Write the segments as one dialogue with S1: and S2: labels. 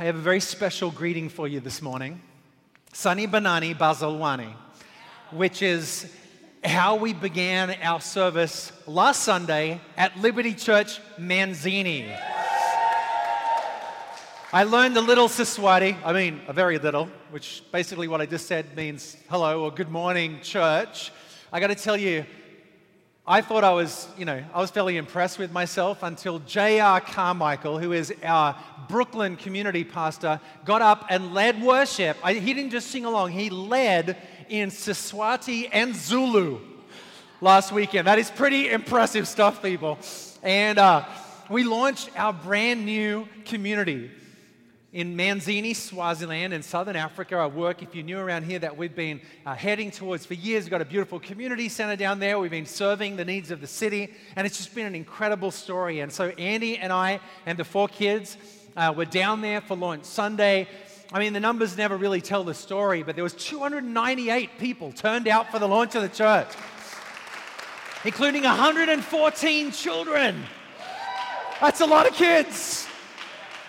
S1: I have a very special greeting for you this morning. Sanibonani Bazalwani, which is how we began our service last Sunday at Liberty Church Manzini. I learned a little Siswati, I mean, a very little, which basically what I just said means hello or good morning, church. I got to tell you, I thought I was, you know, I was fairly impressed with myself until J.R. Carmichael, who is our Brooklyn community pastor, got up and led worship. I, he didn't just sing along, he led in Siswati and Zulu last weekend. That is pretty impressive stuff, people. And uh, we launched our brand new community in Manzini, Swaziland, in southern Africa. I work, if you're new around here, that we've been uh, heading towards for years. We've got a beautiful community center down there. We've been serving the needs of the city, and it's just been an incredible story. And so, Andi and I and the four kids uh, were down there for launch Sunday. I mean, the numbers never really tell the story, but there was 298 people turned out for the launch of the church, including 114 children. That's a lot of kids.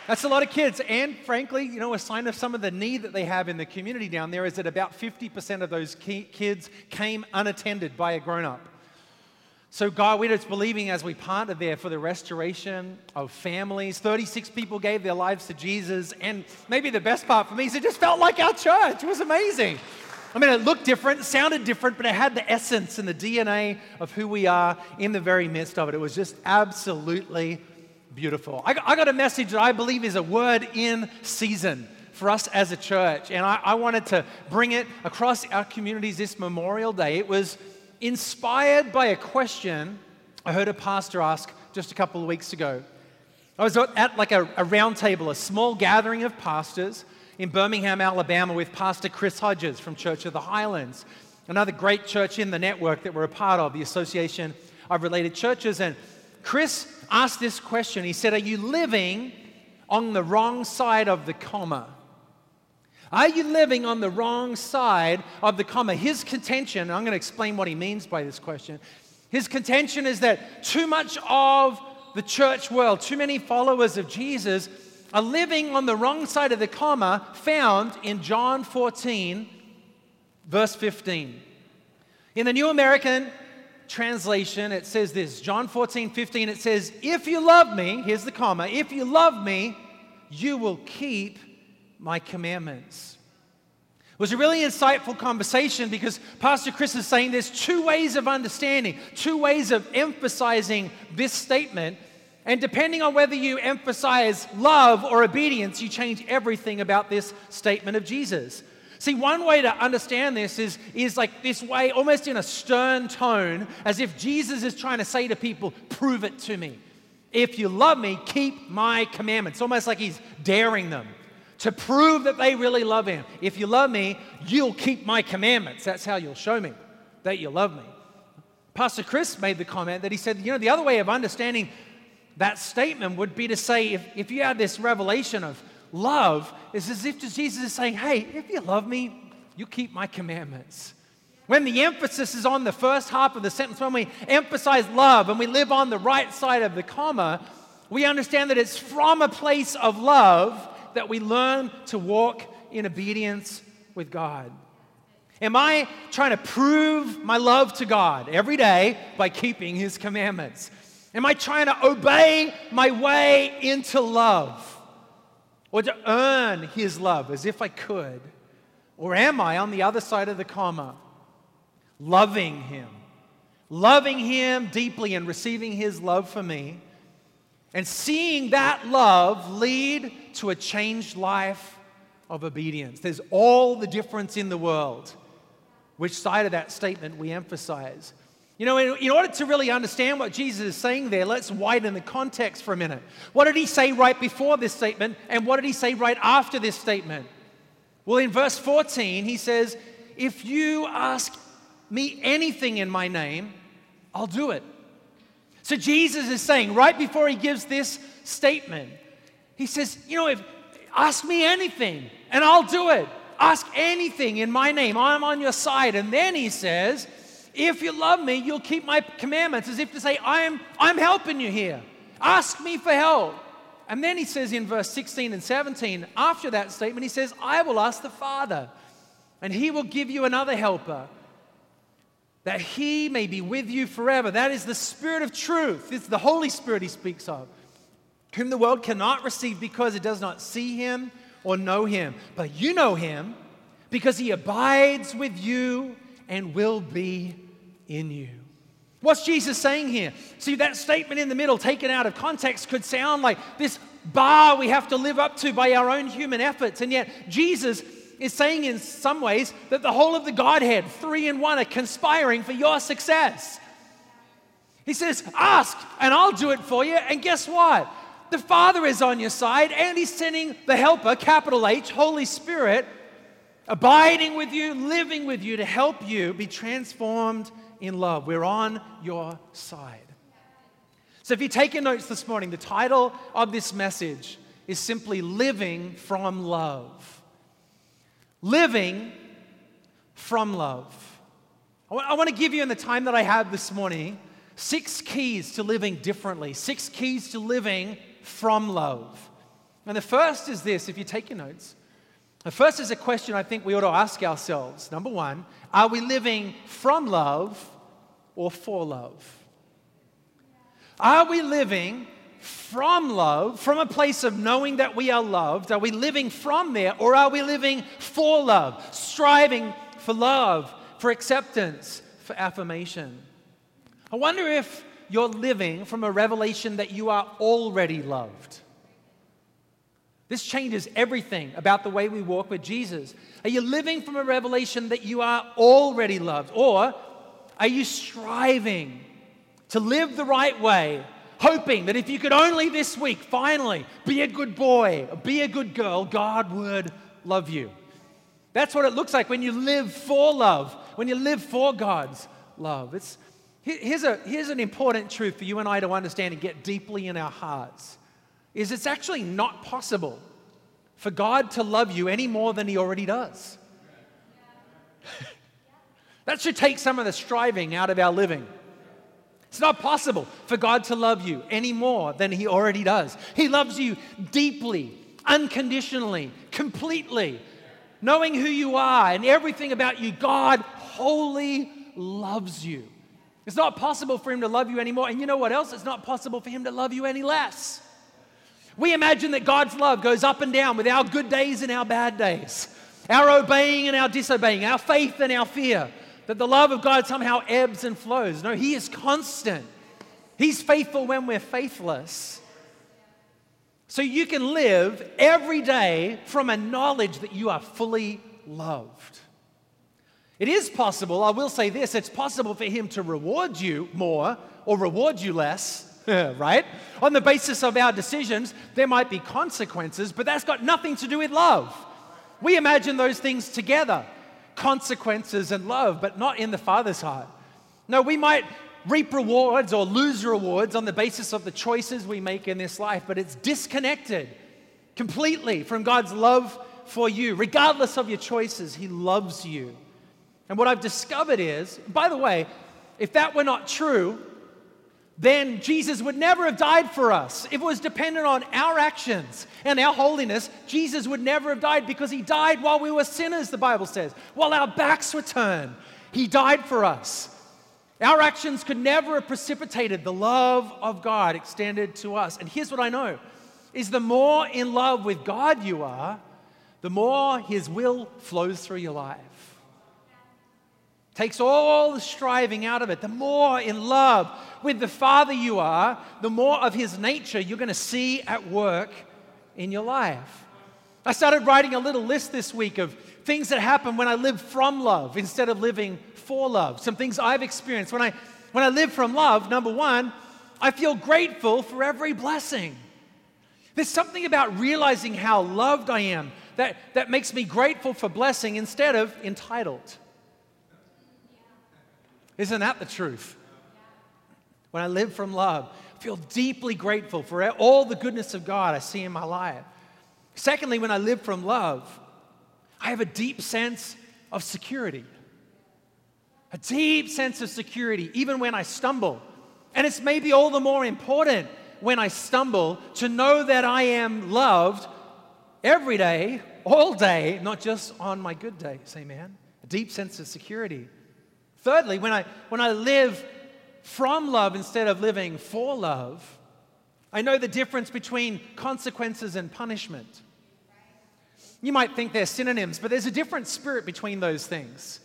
S1: That's a lot of kids. And frankly, you know, a sign of some of the need that they have in the community down there is that about 50% of those kids came unattended by a grown up. So, God, we're just believing as we partner there for the restoration of families. 36 people gave their lives to Jesus. And maybe the best part for me is it just felt like our church. It was amazing. I mean, it looked different, sounded different, but it had the essence and the DNA of who we are in the very midst of it. It was just absolutely beautiful. I got, I got a message that I believe is a word in season for us as a church, and I, I wanted to bring it across our communities this Memorial Day. It was inspired by a question I heard a pastor ask just a couple of weeks ago. I was at like a, a round table, a small gathering of pastors in Birmingham, Alabama, with Pastor Chris Hodges from Church of the Highlands, another great church in the network that we're a part of, the Association of Related Churches. And Chris asked this question. He said, Are you living on the wrong side of the comma? Are you living on the wrong side of the comma? His contention, and I'm going to explain what he means by this question. His contention is that too much of the church world, too many followers of Jesus, are living on the wrong side of the comma found in John 14, verse 15. In the New American translation, it says this John 14, 15, it says, If you love me, here's the comma, if you love me, you will keep my commandments. It was a really insightful conversation because Pastor Chris is saying there's two ways of understanding, two ways of emphasizing this statement. And depending on whether you emphasize love or obedience, you change everything about this statement of Jesus. See, one way to understand this is, is like this way, almost in a stern tone, as if Jesus is trying to say to people, Prove it to me. If you love me, keep my commandments. Almost like he's daring them to prove that they really love him. If you love me, you'll keep my commandments. That's how you'll show me that you love me. Pastor Chris made the comment that he said, you know, the other way of understanding that statement would be to say, if, if you had this revelation of love is as if Jesus is saying, Hey, if you love me, you keep my commandments. When the emphasis is on the first half of the sentence, when we emphasize love and we live on the right side of the comma, we understand that it's from a place of love that we learn to walk in obedience with God. Am I trying to prove my love to God every day by keeping His commandments? Am I trying to obey my way into love? Or to earn his love as if I could? Or am I on the other side of the comma, loving him, loving him deeply and receiving his love for me, and seeing that love lead to a changed life of obedience? There's all the difference in the world. Which side of that statement we emphasize? You know, in, in, order to really understand what Jesus is saying there, let's widen the context for a minute. What did he say right before this statement, and what did he say right after this statement? Well, in verse 14, he says, If you ask me anything in my name, I'll do it. So Jesus is saying, right before he gives this statement, he says, You know, if ask me anything, and I'll do it. Ask anything in my name, I'm on your side. And then he says, if you love me, you'll keep my commandments, as if to say, I'm, I'm helping you here. Ask me for help. And then he says in verse 16 and 17, after that statement, he says, I will ask the Father, and he will give you another helper, that he may be with you forever. That is the Spirit of truth. It's the Holy Spirit he speaks of, whom the world cannot receive because it does not see him or know him. But you know him because he abides with you and will be in you. What's Jesus saying here? See, that statement in the middle, taken out of context, could sound like this bar we have to live up to by our own human efforts. And yet, Jesus is saying in some ways that the whole of the Godhead, three in one, are conspiring for your success. He says, Ask, and I'll do it for you. And guess what? The Father is on your side, and He's sending the Helper, capital H, Holy Spirit, abiding with you, living with you to help you be transformed in love. We're on your side. So, if you're taking notes this morning, the title of this message is simply Living from Love. Living from love. I want to give you, in the time that I have this morning, six keys to living differently, six keys to living from love. And the first is this if you take your notes, the first is a question I think we ought to ask ourselves. Number one, are we living from love or for love? Are we living from love, from a place of knowing that we are loved? Are we living from there or are we living for love, striving for love, for acceptance, for affirmation? I wonder if you're living from a revelation that you are already loved. This changes everything about the way we walk with Jesus. Are you living from a revelation that you are already loved? Or are you striving to live the right way, hoping that if you could only this week finally be a good boy, be a good girl, God would love you? That's what it looks like when you live for love, when you live for God's love. It's, here's, a, here's an important truth for you and I to understand and get deeply in our hearts is it's actually not possible for God to love you any more than he already does. that should take some of the striving out of our living. It's not possible for God to love you any more than he already does. He loves you deeply, unconditionally, completely. Knowing who you are and everything about you, God wholly loves you. It's not possible for him to love you anymore. And you know what else? It's not possible for him to love you any less. We imagine that God's love goes up and down with our good days and our bad days, our obeying and our disobeying, our faith and our fear, that the love of God somehow ebbs and flows. No, He is constant. He's faithful when we're faithless. So you can live every day from a knowledge that you are fully loved. It is possible, I will say this, it's possible for Him to reward you more or reward you less right? On the basis of our decisions, there might be consequences, but that's got nothing to do with love. We imagine those things together consequences and love, but not in the Father's heart. No, we might reap rewards or lose rewards on the basis of the choices we make in this life, but it's disconnected completely from God's love for you. Regardless of your choices, He loves you. And what I've discovered is, by the way, if that were not true, then Jesus would never have died for us. If it was dependent on our actions and our holiness, Jesus would never have died because he died while we were sinners, the Bible says. While our backs were turned, he died for us. Our actions could never have precipitated the love of God extended to us. And here's what I know is the more in love with God you are, the more his will flows through your life takes all the striving out of it. The more in love with the Father you are, the more of His nature you're going to see at work in your life. I started writing a little list this week of things that happen when I live from love instead of living for love. Some things I've experienced. When I, when I live from love, number one, I feel grateful for every blessing. There's something about realizing how loved I am that, that makes me grateful for blessing instead of entitled. Isn't that the truth? When I live from love, I feel deeply grateful for all the goodness of God I see in my life. Secondly, when I live from love, I have a deep sense of security. A deep sense of security, even when I stumble. And it's maybe all the more important when I stumble, to know that I am loved every day, all day, not just on my good days. Amen. A deep sense of security. Thirdly, when I, when I live from love instead of living for love, I know the difference between consequences and punishment. You might think they're synonyms, but there's a different spirit between those things.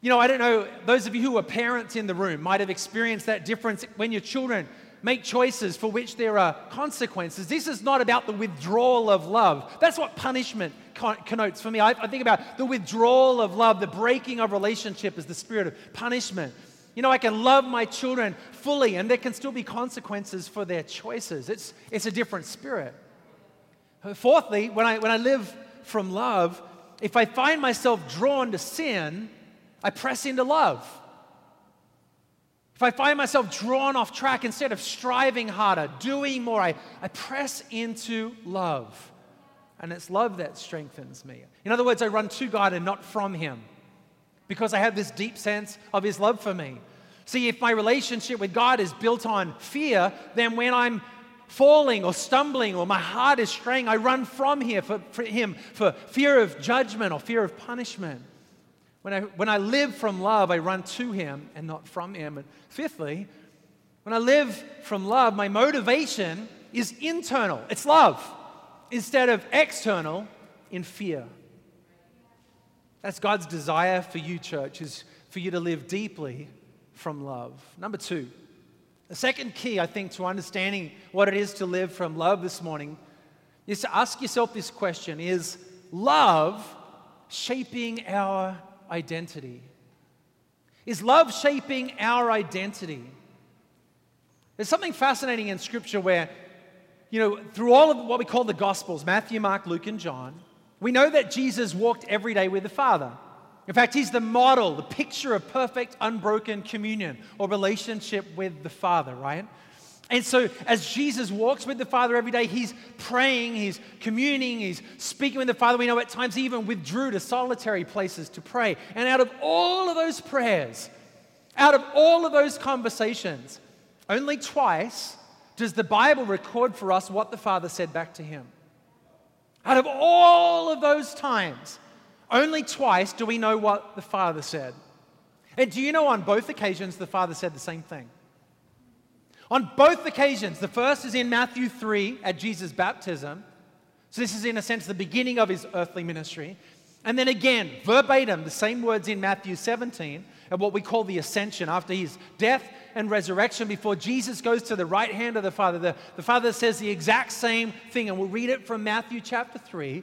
S1: You know, I don't know, those of you who are parents in the room might have experienced that difference when your children make choices for which there are consequences. This is not about the withdrawal of love. That's what punishment connotes for me. I, I think about the withdrawal of love, the breaking of relationship is the spirit of punishment. You know, I can love my children fully, and there can still be consequences for their choices. It's, it's a different spirit. Fourthly, when I, when I live from love, if I find myself drawn to sin, I press into love. If I find myself drawn off track, instead of striving harder, doing more, I, I press into love. And it's love that strengthens me. In other words, I run to God and not from Him because I have this deep sense of His love for me. See, if my relationship with God is built on fear, then when I'm falling or stumbling or my heart is straying, I run from here for, for Him for fear of judgment or fear of punishment. When I, when I live from love, I run to Him and not from Him. And fifthly, when I live from love, my motivation is internal, it's love, instead of external in fear. That's God's desire for you, church, is for you to live deeply from love. Number two, the second key, I think, to understanding what it is to live from love this morning is to ask yourself this question Is love shaping our identity? Is love shaping our identity? There's something fascinating in Scripture where, you know, through all of what we call the Gospels Matthew, Mark, Luke, and John we know that Jesus walked every day with the Father. In fact, he's the model, the picture of perfect, unbroken communion or relationship with the Father, right? And so, as Jesus walks with the Father every day, he's praying, he's communing, he's speaking with the Father. We know at times he even withdrew to solitary places to pray. And out of all of those prayers, out of all of those conversations, only twice does the Bible record for us what the Father said back to him. Out of all of those times, only twice do we know what the Father said. And do you know on both occasions the Father said the same thing? On both occasions, the first is in Matthew 3 at Jesus' baptism. So, this is in a sense the beginning of his earthly ministry. And then again, verbatim, the same words in Matthew 17 at what we call the ascension after his death and resurrection before Jesus goes to the right hand of the Father. The, the Father says the exact same thing, and we'll read it from Matthew chapter 3.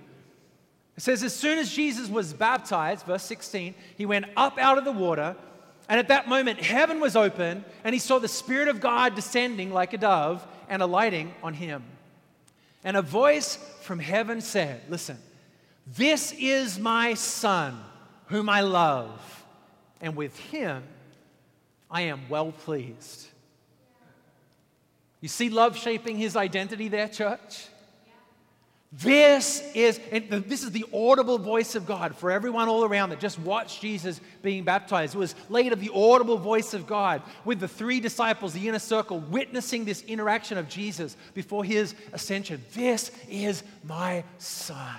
S1: It says, As soon as Jesus was baptized, verse 16, he went up out of the water. And at that moment, heaven was open, and he saw the Spirit of God descending like a dove and alighting on him. And a voice from heaven said, Listen, this is my Son, whom I love, and with him I am well pleased. You see love shaping his identity there, church? This is, this is the audible voice of God for everyone all around that just watched Jesus being baptized. It was later the audible voice of God with the three disciples, the inner circle, witnessing this interaction of Jesus before his ascension. This is my son,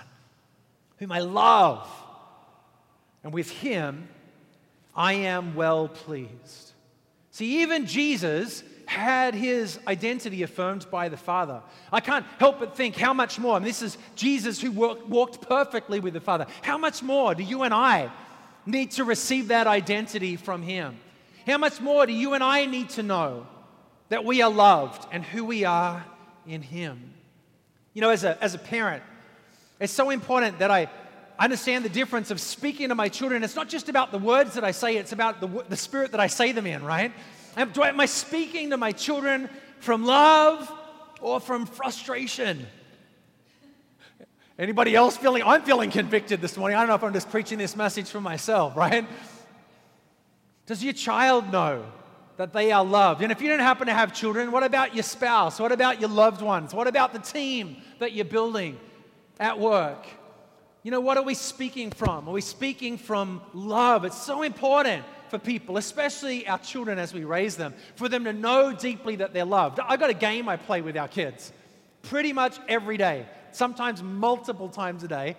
S1: whom I love. And with him, I am well pleased. See, even Jesus had his identity affirmed by the Father. I can't help but think how much more, and this is Jesus who walked, perfectly with the Father. How much more do you and I need to receive that identity from him? How much more do you and I need to know that we are loved and who we are in him? You know, as a, as a parent, it's so important that I understand the difference of speaking to my children. It's not just about the words that I say, it's about the, the spirit that I say them in, right? Am, do I, am I speaking to my children from love or from frustration? Anybody else feeling? I'm feeling convicted this morning. I don't know if I'm just preaching this message for myself, right? Does your child know that they are loved? And if you don't happen to have children, what about your spouse? What about your loved ones? What about the team that you're building at work? You know, what are we speaking from? Are we speaking from love? It's so important for people, especially our children as we raise them, for them to know deeply that they're loved. I got a game I play with our kids pretty much every day, sometimes multiple times a day.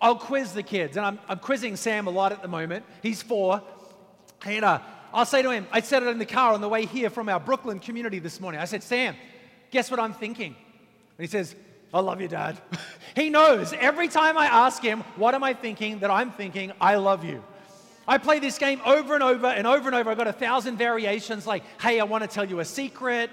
S1: I'll quiz the kids, and I'm, I'm quizzing Sam a lot at the moment. He's four. And uh, I'll say to him, I said it in the car on the way here from our Brooklyn community this morning. I said, Sam, guess what I'm thinking? And he says, I love you, Dad. he knows every time I ask him, What am I thinking? that I'm thinking, I love you. I play this game over and over and over and over. I've got a thousand variations like, Hey, I want to tell you a secret.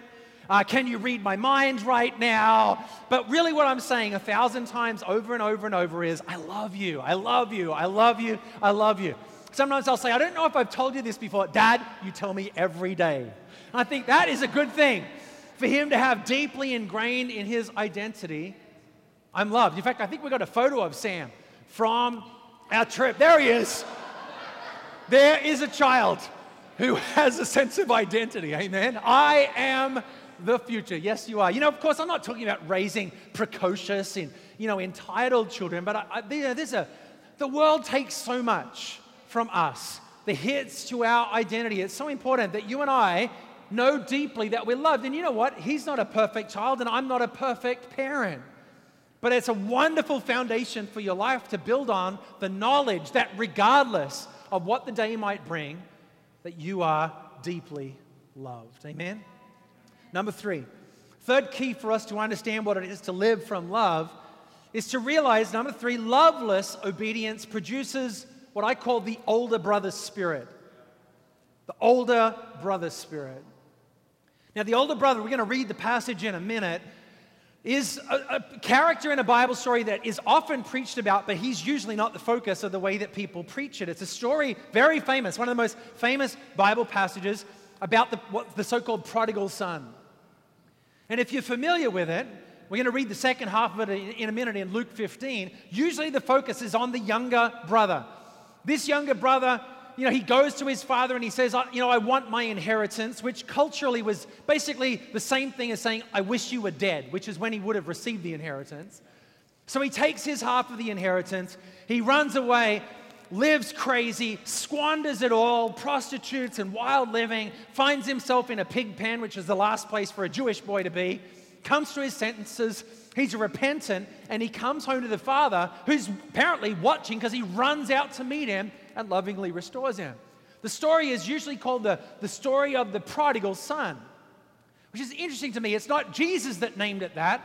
S1: Uh, can you read my mind right now? But really, what I'm saying a thousand times over and over and over is, I love you. I love you. I love you. I love you. Sometimes I'll say, I don't know if I've told you this before. Dad, you tell me every day. And I think that is a good thing for him to have deeply ingrained in his identity. I'm loved. In fact, I think we got a photo of Sam from our trip. There he is. There is a child who has a sense of identity. Amen. I am the future. Yes, you are. You know, of course, I'm not talking about raising precocious and, you know, entitled children, but I, I, you know, there's a, the world takes so much from us. The hits to our identity. It's so important that you and I know deeply that we're loved. And you know what? He's not a perfect child, and I'm not a perfect parent. But it's a wonderful foundation for your life to build on the knowledge that regardless of what the day might bring, that you are deeply loved. Amen? Number three, third key for us to understand what it is to live from love is to realize, number three, loveless obedience produces what I call the older brother spirit. The older brother spirit. Now, the older brother, we're going to read the passage in a minute, is a, a, character in a Bible story that is often preached about, but he's usually not the focus of the way that people preach it. It's a story, very famous, one of the most famous Bible passages about the, what, the so called prodigal son. And if you're familiar with it, we're going to read the second half of it in a minute in Luke 15. Usually the focus is on the younger brother. This younger brother, you know, he goes to his father and he says, You know, I want my inheritance, which culturally was basically the same thing as saying, I wish you were dead, which is when he would have received the inheritance. So he takes his half of the inheritance, he runs away, lives crazy, squanders it all, prostitutes and wild living, finds himself in a pig pen, which is the last place for a Jewish boy to be, comes to his sentences. He's repentant and he comes home to the father, who's apparently watching because he runs out to meet him and lovingly restores him. The story is usually called the, the story of the prodigal son, which is interesting to me. It's not Jesus that named it that.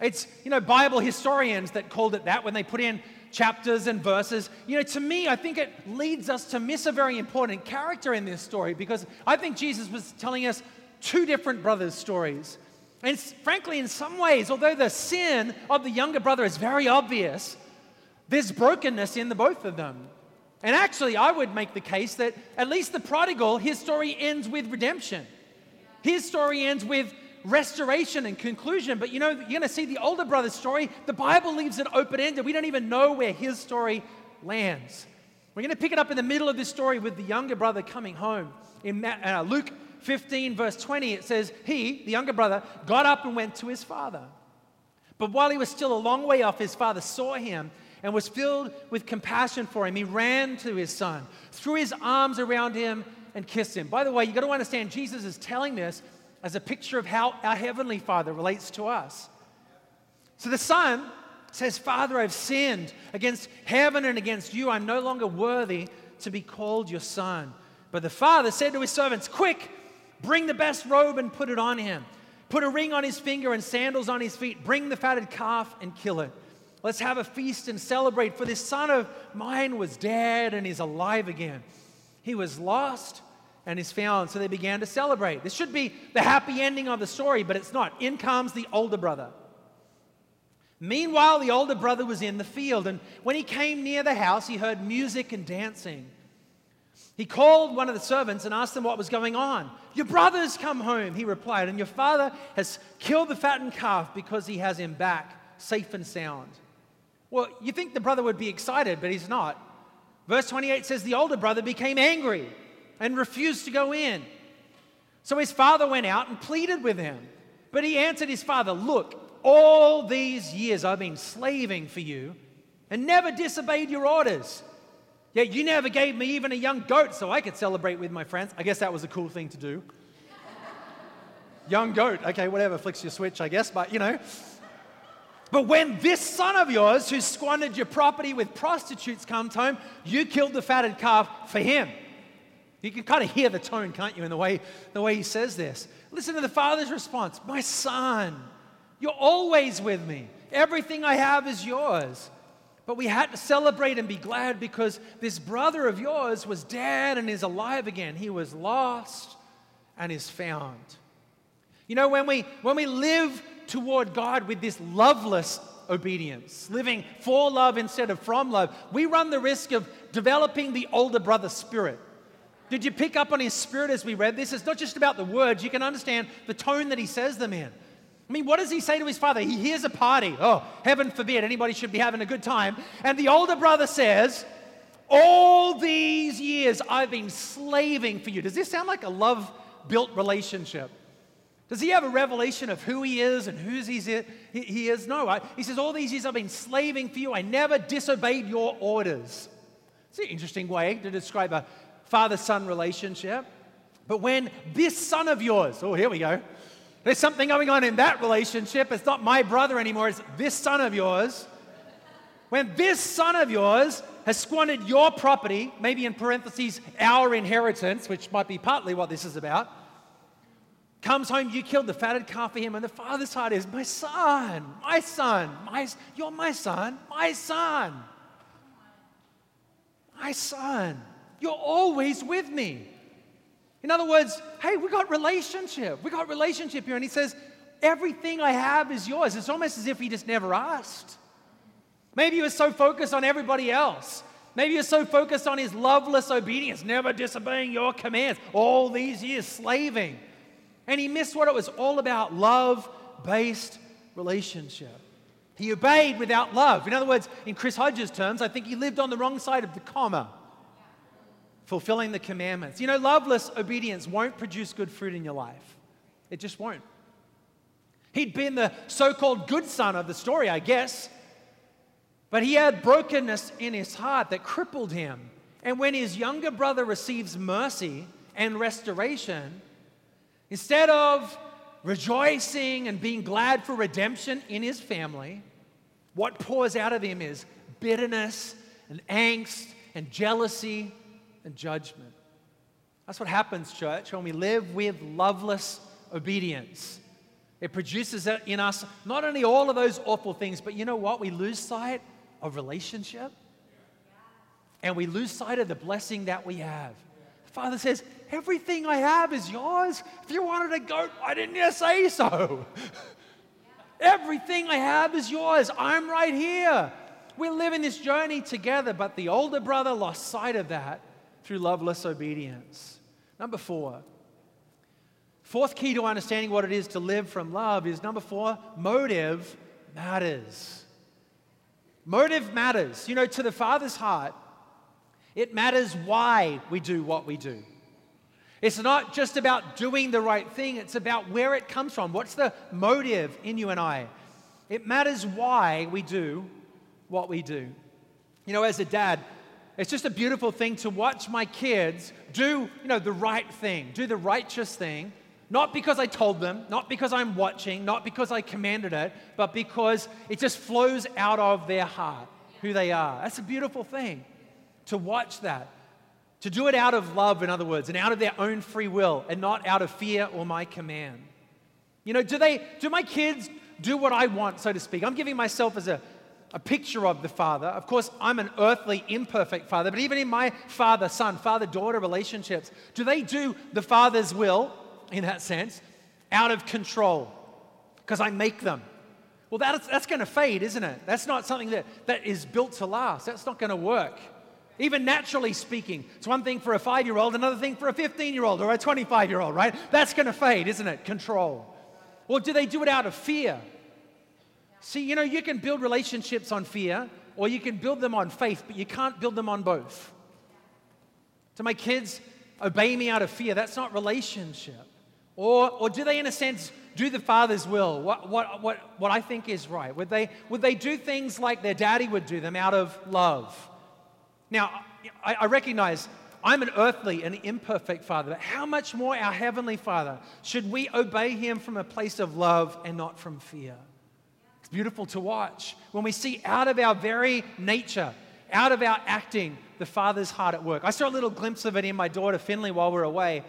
S1: It's, you know, Bible historians that called it that when they put in chapters and verses. You know, to me, I think it leads us to miss a very important character in this story because I think Jesus was telling us two different brothers' stories. And frankly, in some ways, although the sin of the younger brother is very obvious, there's brokenness in the both of them. And actually, I would make the case that at least the prodigal, his story ends with redemption. His story ends with restoration and conclusion. But you know, you're going to see the older brother's story. The Bible leaves it open ended. We don't even know where his story lands. We're going to pick it up in the middle of this story with the younger brother coming home. In uh, Luke 15, verse 20, it says, He, the younger brother, got up and went to his father. But while he was still a long way off, his father saw him and was filled with compassion for him. He ran to his son, threw his arms around him, and kissed him. By the way, you got to understand, Jesus is telling this as a picture of how our Heavenly Father relates to us. So the son says, Father, I've sinned against heaven and against you. I'm no longer worthy to be called your son. But the father said to his servants, Quick, bring the best robe and put it on him. Put a ring on his finger and sandals on his feet. Bring the fatted calf and kill it. Let's have a feast and celebrate, for this son of mine was dead and is alive again. He was lost and is found. So they began to celebrate. This should be the happy ending of the story, but it's not. In comes the older brother. Meanwhile, the older brother was in the field, and when he came near the house, he heard music and dancing. He called one of the servants and asked them what was going on. Your brother's come home, he replied, and your father has killed the fattened calf because he has him back, safe and sound. Well, you think the brother would be excited, but he's not. Verse 28 says the older brother became angry and refused to go in. So his father went out and pleaded with him. But he answered his father, Look, all these years I've been slaving for you and never disobeyed your orders. Yet you never gave me even a young goat so I could celebrate with my friends. I guess that was a cool thing to do. young goat, okay, whatever, flicks your switch, I guess, but you know. But when this son of yours, who squandered your property with prostitutes, comes home, you killed the fatted calf for him. You can kind of hear the tone, can't you, in the way, the way he says this. Listen to the father's response My son, you're always with me. Everything I have is yours. But we had to celebrate and be glad because this brother of yours was dead and is alive again. He was lost and is found. You know, when we, when we live toward God with this loveless obedience, living for love instead of from love, we run the risk of developing the older brother spirit. Did you pick up on his spirit as we read this? It's not just about the words, you can understand the tone that he says them in. I mean, what does he say to his father? He hears a party. Oh, heaven forbid, anybody should be having a good time. And the older brother says, All these years I've been slaving for you. Does this sound like a love built relationship? Does he have a revelation of who he is and whose he is? No. He says, All these years I've been slaving for you. I never disobeyed your orders. It's an interesting way to describe a father son relationship. But when this son of yours, oh, here we go, there's something going on in that relationship. It's not my brother anymore, it's this son of yours. When this son of yours has squandered your property, maybe in parentheses, our inheritance, which might be partly what this is about, comes home, you killed the fatted calf for him, and the father's heart is, My son, my son, my, you're my son, my son, my son. You're always with me. In other words, hey, we got relationship. We got relationship here. And he says, everything I have is yours. It's almost as if he just never asked. Maybe he was so focused on everybody else. Maybe he was so focused on his loveless obedience, never disobeying your commands, all these years slaving. And he missed what it was all about love based relationship. He obeyed without love. In other words, in Chris Hodges' terms, I think he lived on the wrong side of the comma fulfilling the commandments. You know, loveless obedience won't produce good fruit in your life, it just won't. He'd been the so called good son of the story, I guess, but he had brokenness in his heart that crippled him. And when his younger brother receives mercy and restoration, instead of rejoicing and being glad for redemption in his family, what pours out of him is bitterness and angst and jealousy and judgment. That's what happens, church, when we live with loveless obedience. It produces in us not only all of those awful things, but you know what? We lose sight of relationship and we lose sight of the blessing that we have. The Father says, Everything I have is yours. If you wanted a goat, why didn't you say so? Everything I have is yours. I'm right here. We're living this journey together, but the older brother lost sight of that through loveless obedience. Number four, fourth key to understanding what it is to live from love is number four, motive matters. Motive matters. You know, to the Father's heart, it matters why we do what we do. It's not just about doing the right thing, it's about where it comes from. What's the motive in you and I? It matters why we do what we do. You know, as a dad, it's just a beautiful thing to watch my kids do, you know, the right thing, do the righteous thing, not because I told them, not because I'm watching, not because I commanded it, but because it just flows out of their heart, who they are. That's a beautiful thing to watch that. To do it out of love, in other words, and out of their own free will, and not out of fear or my command. You know, do they do my kids do what I want, so to speak? I'm giving myself as a a picture of the Father. Of course, I'm an earthly, imperfect Father, but even in my father son, father daughter relationships, do they do the Father's will, in that sense, out of control? Because I make them. Well, that's, that's going to fade, isn't it? That's not something that, that is built to last. That's not going to work. Even naturally speaking, it's one thing for a five year old, another thing for a 15 year old or a 25 year old, right? That's going to fade, isn't it? Control. Or do they do it out of fear? See, you know, you can build relationships on fear or you can build them on faith, but you can't build them on both. Do my kids obey me out of fear? That's not relationship. Or, or do they, in a sense, do the Father's will, what, what, what, what I think is right? Would they, would they do things like their daddy would do them out of love? Now, I, I recognize I'm an earthly and imperfect father, but how much more our heavenly father should we obey him from a place of love and not from fear? It's beautiful to watch when we see out of our very nature, out of our acting, the father's heart at work. I saw a little glimpse of it in my daughter Finley while we were away.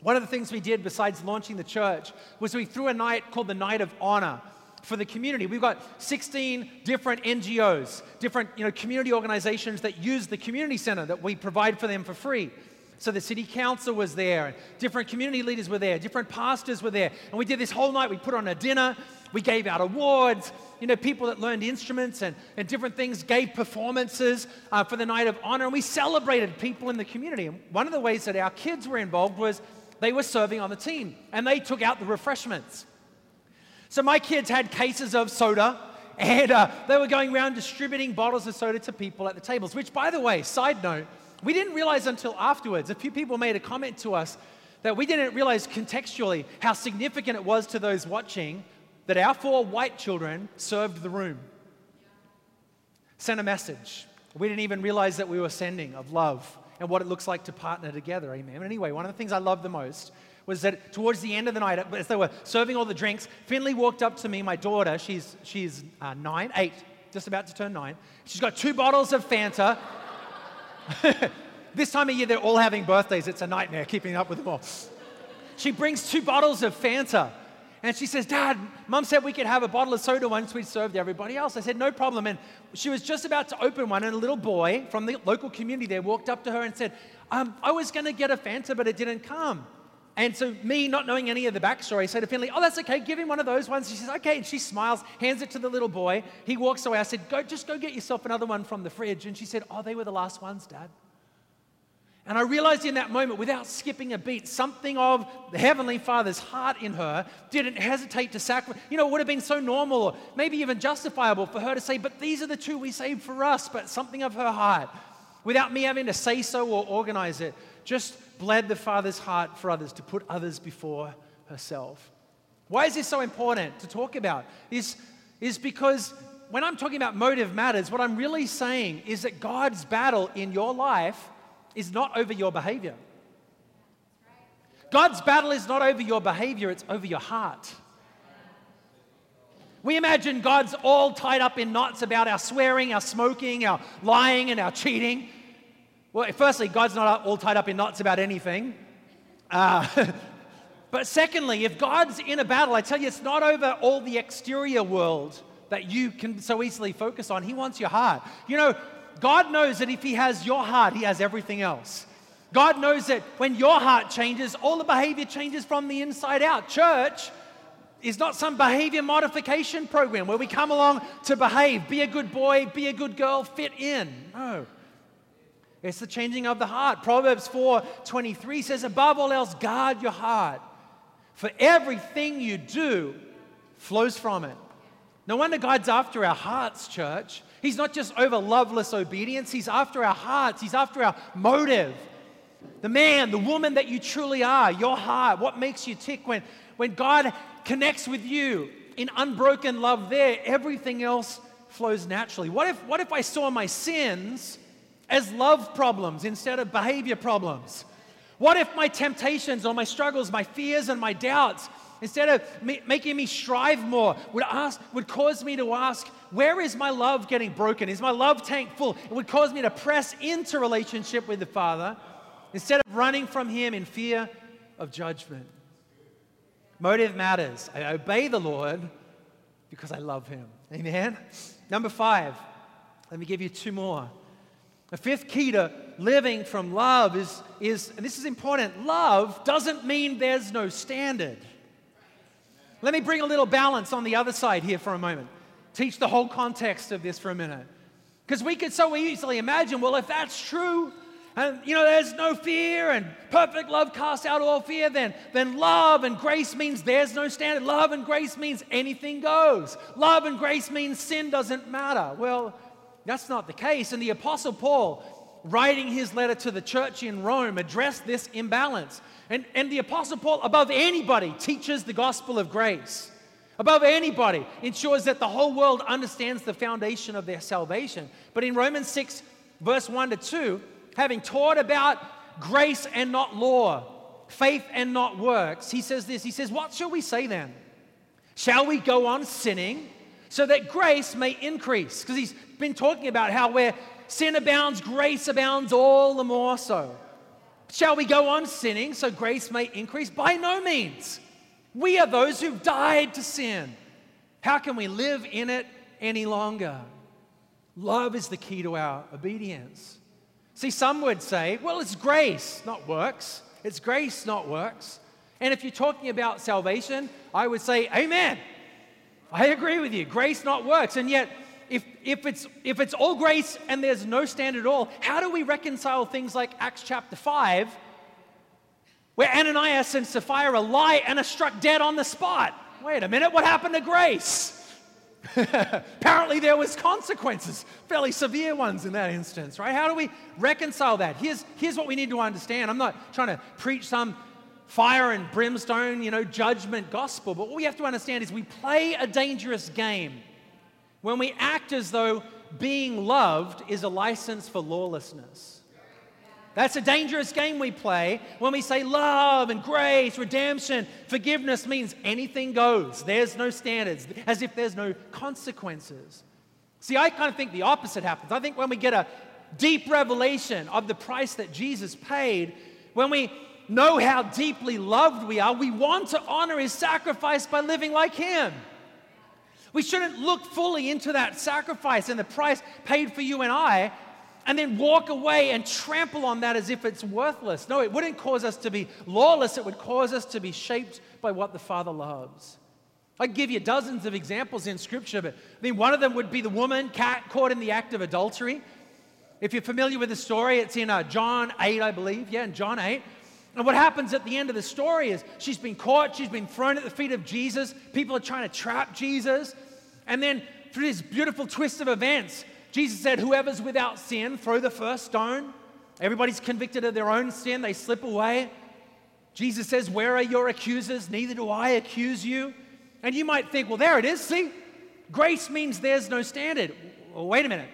S1: One of the things we did besides launching the church was we threw a night called the Night of Honor for the community. We've got 16 different NGOs, different you know, community organizations that use the community center that we provide for them for free. So the city council was there, and different community leaders were there, different pastors were there. And we did this whole night. We put on a dinner, we gave out awards. You know, people that learned instruments and, and different things gave performances uh, for the night of honor, and we celebrated people in the community. And one of the ways that our kids were involved was they were serving on the team, and they took out the refreshments. So my kids had cases of soda, and uh, they were going around distributing bottles of soda to people at the tables, which, by the way, side note, we didn't realize until afterwards. A few people made a comment to us that we didn't realize contextually how significant it was to those watching that our four white children served the room. Sent a message. We didn't even realize that we were sending of love and what it looks like to partner together. Amen. Anyway, one of the things I love the most was that towards the end of the night, as they were serving all the drinks, Finley walked up to me, my daughter, she's, she's uh, nine, eight, just about to turn nine. She's got two bottles of Fanta. this time of year, they're all having birthdays. It's a nightmare keeping up with them all. She brings two bottles of Fanta. And she says, Dad, mom said we could have a bottle of soda once we'd served everybody else. I said, No problem. And she was just about to open one, and a little boy from the local community there walked up to her and said, um, I was going to get a Fanta, but it didn't come. And so, me not knowing any of the backstory, I said to Finley, Oh, that's okay, give him one of those ones. She says, Okay. And she smiles, hands it to the little boy. He walks away. I said, Go, just go get yourself another one from the fridge. And she said, Oh, they were the last ones, Dad. And I realized in that moment, without skipping a beat, something of the Heavenly Father's heart in her didn't hesitate to sacrifice. You know, it would have been so normal or maybe even justifiable for her to say, But these are the two we saved for us. But something of her heart, without me having to say so or organize it, just bled the Father's heart for others, to put others before herself. Why is this so important to talk about? Is, is because when I'm talking about motive matters, what I'm really saying is that God's battle in your life is not over your behavior. God's battle is not over your behavior, it's over your heart. We imagine God's all tied up in knots about our swearing, our smoking, our lying, and our cheating. Well, firstly, God's not all tied up in knots about anything. Uh, but secondly, if God's in a battle, I tell you, it's not over all the exterior world that you can so easily focus on. He wants your heart. You know, God knows that if He has your heart, He has everything else. God knows that when your heart changes, all the behavior changes from the inside out. Church is not some behavior modification program where we come along to behave, be a good boy, be a good girl, fit in. No. It's the changing of the heart. Proverbs 4 23 says, Above all else, guard your heart, for everything you do flows from it. No wonder God's after our hearts, church. He's not just over loveless obedience, He's after our hearts, He's after our motive. The man, the woman that you truly are, your heart, what makes you tick when, when God connects with you in unbroken love there, everything else flows naturally. What if, what if I saw my sins as love problems instead of behavior problems? What if my temptations or my struggles, my fears and my doubts, instead of me, making me strive more, would, ask, would cause me to ask, where is my love getting broken? Is my love tank full? It would cause me to press into relationship with the Father instead of running from Him in fear of judgment. Motive matters. I obey the Lord because I love Him. Amen? Number five, let me give you two more. The fifth key to living from love is, is and this is important love doesn't mean there's no standard. Let me bring a little balance on the other side here for a moment. Teach the whole context of this for a minute. Because we could so easily imagine, well, if that's true, and you know, there's no fear, and perfect love casts out all fear, then, then love and grace means there's no standard. Love and grace means anything goes. Love and grace means sin doesn't matter. Well, that's not the case. And the Apostle Paul, writing his letter to the church in Rome, addressed this imbalance. And, and the Apostle Paul, above anybody, teaches the gospel of grace. Above anybody, ensures that the whole world understands the foundation of their salvation. But in Romans 6, verse 1 to 2, having taught about grace and not law, faith and not works, he says this He says, What shall we say then? Shall we go on sinning so that grace may increase? Because he's been talking about how where sin abounds, grace abounds all the more so. Shall we go on sinning so grace may increase? By no means. We are those who've died to sin. How can we live in it any longer? Love is the key to our obedience. See, some would say, well, it's grace, not works. It's grace, not works. And if you're talking about salvation, I would say, Amen. I agree with you. Grace, not works. And yet, if, if, it's, if it's all grace and there's no standard at all, how do we reconcile things like Acts chapter 5, where Ananias and Sapphira lie and are struck dead on the spot? Wait a minute, what happened to grace? Apparently, there was consequences, fairly severe ones in that instance, right? How do we reconcile that? Here's, here's what we need to understand. I'm not trying to preach some fire and brimstone, you know, judgment gospel, but what we have to understand is we play a dangerous game when we act as though being loved is a license for lawlessness. That's a dangerous game we play when we say love and grace, redemption, forgiveness means anything goes. There's no standards, as if there's no consequences. See, I kind of think the opposite happens. I think when we get a deep revelation of the price that Jesus paid, when we know how deeply loved we are, we want to honor his sacrifice by living like him. We shouldn't look fully into that sacrifice and the price paid for you and I and then walk away and trample on that as if it's worthless. No, it wouldn't cause us to be lawless, it would cause us to be shaped by what the Father loves. I give you dozens of examples in Scripture, but I mean, one of them would be the woman caught in the act of adultery. If you're familiar with the story, it's in uh, John 8, I believe. Yeah, in John 8. And what happens at the end of the story is she's been caught, she's been thrown at the feet of Jesus. People are trying to trap Jesus. And then, through this beautiful twist of events, Jesus said, Whoever's without sin, throw the first stone. Everybody's convicted of their own sin, they slip away. Jesus says, Where are your accusers? Neither do I accuse you. And you might think, Well, there it is. See, grace means there's no standard. Well, wait a minute.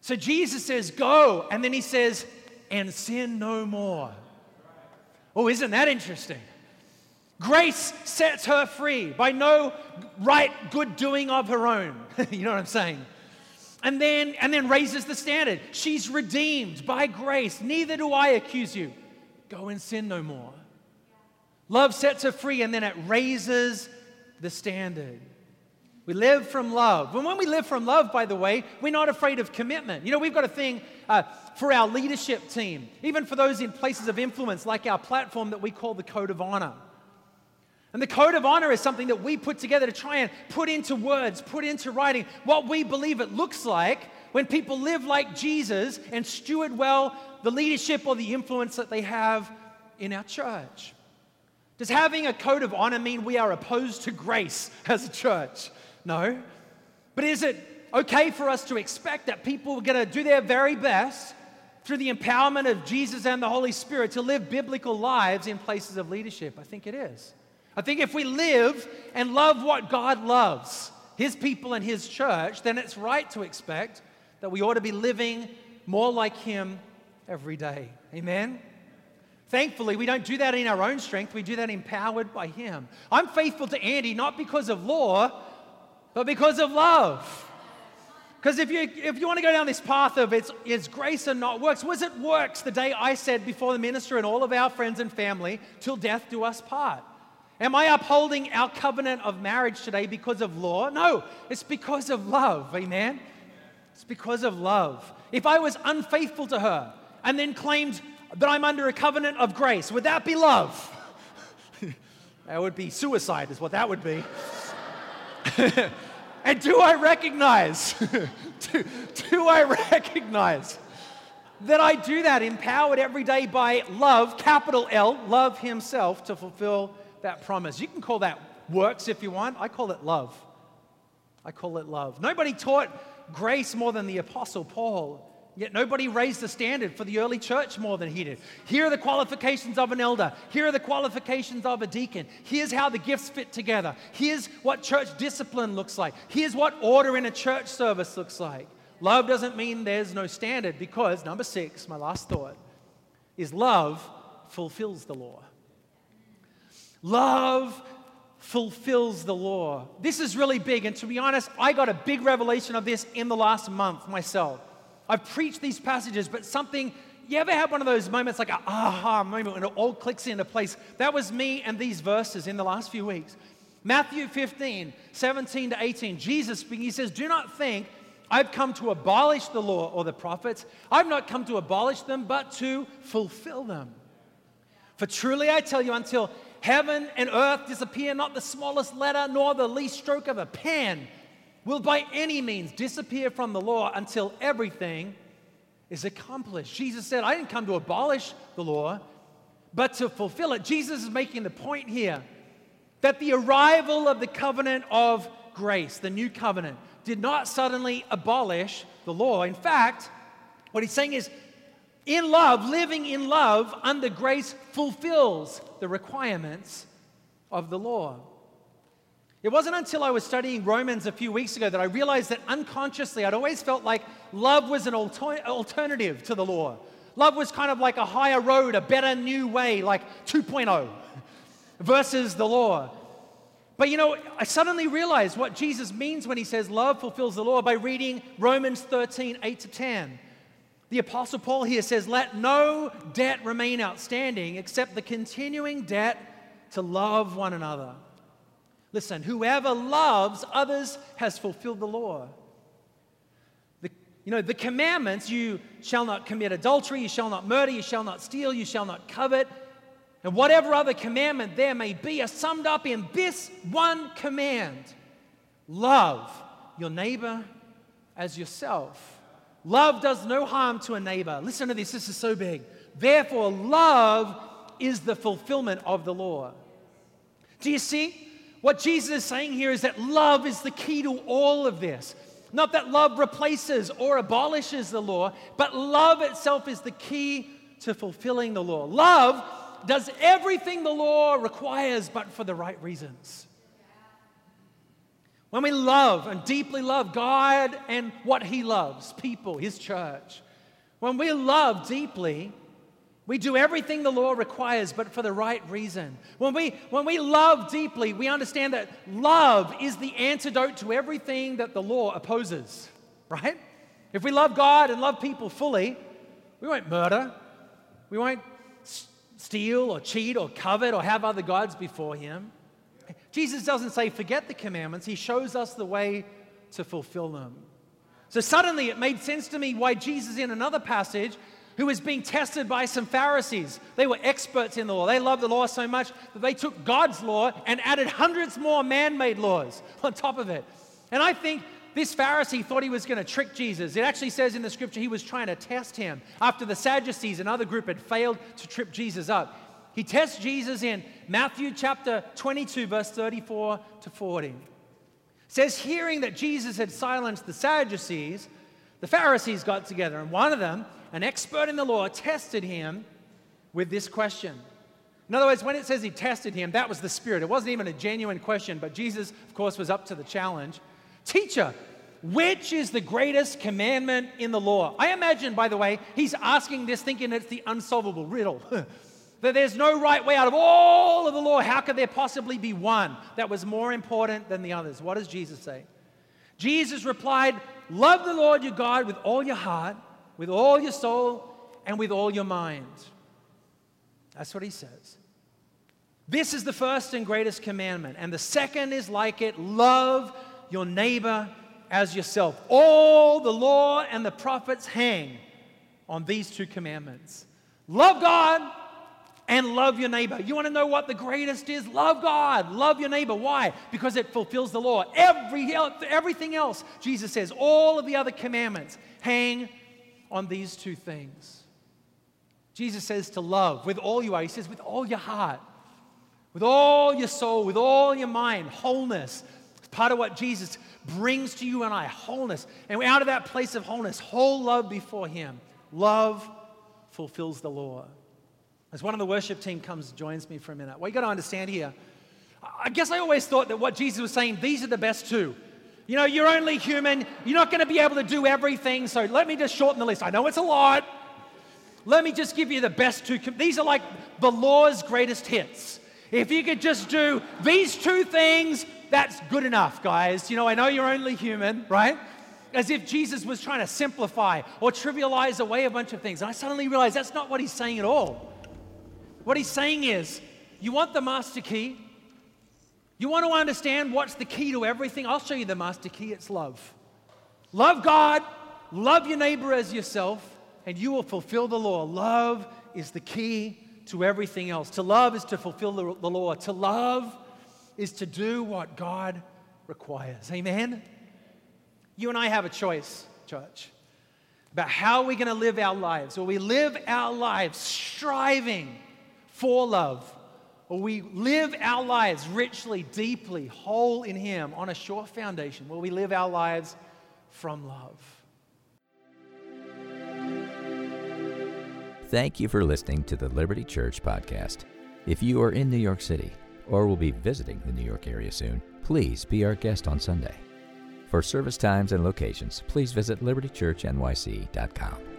S1: So Jesus says, Go. And then he says, And sin no more. Oh, isn't that interesting? Grace sets her free by no right good doing of her own. you know what I'm saying? And then, and then raises the standard. She's redeemed by grace. Neither do I accuse you. Go and sin no more. Love sets her free, and then it raises the standard. We live from love. And when we live from love, by the way, we're not afraid of commitment. You know, we've got a thing uh, for our leadership team, even for those in places of influence, like our platform that we call the Code of Honor. And the code of honor is something that we put together to try and put into words, put into writing what we believe it looks like when people live like Jesus and steward well the leadership or the influence that they have in our church. Does having a code of honor mean we are opposed to grace as a church? No. But is it okay for us to expect that people are going to do their very best through the empowerment of Jesus and the Holy Spirit to live biblical lives in places of leadership? I think it is. I think if we live and love what God loves, His people and His church, then it's right to expect that we ought to be living more like Him every day. Amen? Thankfully, we don't do that in our own strength, we do that empowered by Him. I'm faithful to Andi not because of law, but because of love. Because if you, if you want to go down this path of it's, it's grace and not works, was it works the day I said before the minister and all of our friends and family, till death do us part? Am I upholding our covenant of marriage today because of law? No, it's because of love. Amen? It's because of love. If I was unfaithful to her and then claimed that I'm under a covenant of grace, would that be love? that would be suicide, is what that would be. and do I recognize, do, do I recognize that I do that empowered every day by love, capital L, love Himself to fulfill that promise. You can call that works if you want. I call it love. I call it love. Nobody taught grace more than the Apostle Paul. Yet nobody raised the standard for the early church more than he did. Here are the qualifications of an elder. Here are the qualifications of a deacon. Here's how the gifts fit together. Here's what church discipline looks like. Here's what order in a church service looks like. love doesn't mean there's no standard because, number six, my last thought, is love fulfills the law. Love fulfills the law. This is really big, and to be honest, I got a big revelation of this in the last month myself. I've preached these passages, but something you ever had one of those moments like a aha moment when it all clicks into place? That was me and these verses in the last few weeks. Matthew 15, 17 to 18, Jesus speaking, he says, Do not think I've come to abolish the law or the prophets. I've not come to abolish them, but to fulfill them. For truly I tell you, until heaven and earth disappear, not the smallest letter nor the least stroke of a pen will by any means disappear from the law until everything is accomplished. Jesus said, I didn't come to abolish the law, but to fulfill it. Jesus is making the point here that the arrival of the covenant of grace, the new covenant, did not suddenly abolish the law. In fact, what he's saying is, in love, living in love under grace fulfills the requirements of the law. It wasn't until I was studying Romans a few weeks ago that I realized that unconsciously I'd always felt like love was an alter- alternative to the law. Love was kind of like a higher road, a better new way, like 2.0 versus the law. But you know, I suddenly realized what Jesus means when he says love fulfills the law by reading Romans 13, 8 to 10. The Apostle Paul here says, Let no debt remain outstanding except the continuing debt to love one another. Listen, whoever loves others has fulfilled the law. The, you know, the commandments you shall not commit adultery, you shall not murder, you shall not steal, you shall not covet, and whatever other commandment there may be are summed up in this one command love your neighbor as yourself. Love does no harm to a neighbor. Listen to this, this is so big. Therefore, love is the fulfillment of the law. Do you see? What Jesus is saying here is that love is the key to all of this. Not that love replaces or abolishes the law, but love itself is the key to fulfilling the law. Love does everything the law requires, but for the right reasons. When we love and deeply love God and what He loves, people, His church, when we love deeply, we do everything the law requires, but for the right reason. When we, when we love deeply, we understand that love is the antidote to everything that the law opposes, right? If we love God and love people fully, we won't murder, we won't steal or cheat or covet or have other gods before Him. Jesus doesn't say, forget the commandments, He shows us the way to fulfill them. So suddenly it made sense to me why Jesus, in another passage, who was being tested by some Pharisees. They were experts in the law. They loved the law so much that they took God's law and added hundreds more man made laws on top of it. And I think this Pharisee thought he was going to trick Jesus. It actually says in the scripture he was trying to test him after the Sadducees, another group, had failed to trip Jesus up. He tests Jesus in Matthew chapter 22, verse 34 to 40. It says, hearing that Jesus had silenced the Sadducees, the Pharisees got together, and one of them an expert in the law, tested him with this question. In other words, when it says he tested him, that was the spirit. It wasn't even a genuine question, but Jesus, of course, was up to the challenge. Teacher, which is the greatest commandment in the law? I imagine, by the way, he's asking this thinking it's the unsolvable riddle. that there's no right way out of all of the law. How could there possibly be one that was more important than the others? What does Jesus say? Jesus replied, Love the Lord your God with all your heart with all your soul and with all your mind. That's what he says. This is the first and greatest commandment. And the second is like it love your neighbor as yourself. All the law and the prophets hang on these two commandments love God and love your neighbor. You want to know what the greatest is? Love God, love your neighbor. Why? Because it fulfills the law. Every, everything else, Jesus says, all of the other commandments hang on these two things. Jesus says to love with all you are. He says with all your heart, with all your soul, with all your mind, wholeness. It's part of what Jesus brings to you and I, wholeness. And out of that place of wholeness, whole love before Him. Love fulfills the law. As one of the worship team comes and joins me for a minute, what you got to understand here, I guess I always thought that what Jesus was saying, these are the best two. You know, you're only human. You're not going to be able to do everything. So let me just shorten the list. I know it's a lot. Let me just give you the best two. These are like the Law's greatest hits. If you could just do these two things, that's good enough, guys. You know, I know you're only human, right? As if Jesus was trying to simplify or trivialize away a bunch of things. And I suddenly realized that's not what he's saying at all. What he's saying is, you want the master key? You want to understand what's the key to everything? I'll show you the master key. It's love. Love God, love your neighbor as yourself, and you will fulfill the law. Love is the key to everything else. To love is to fulfill the, the law. To love is to do what God requires. Amen? You and I have a choice, church, about how we're going to live our lives. Will we live our lives striving for love? Or we live our lives richly, deeply, whole in Him on a sure foundation? Will we live our lives from love?
S2: Thank you for listening to the Liberty Church podcast. If you are in New York City or will be visiting the New York area soon, please be our guest on Sunday. For service times and locations, please visit libertychurchnyc.com.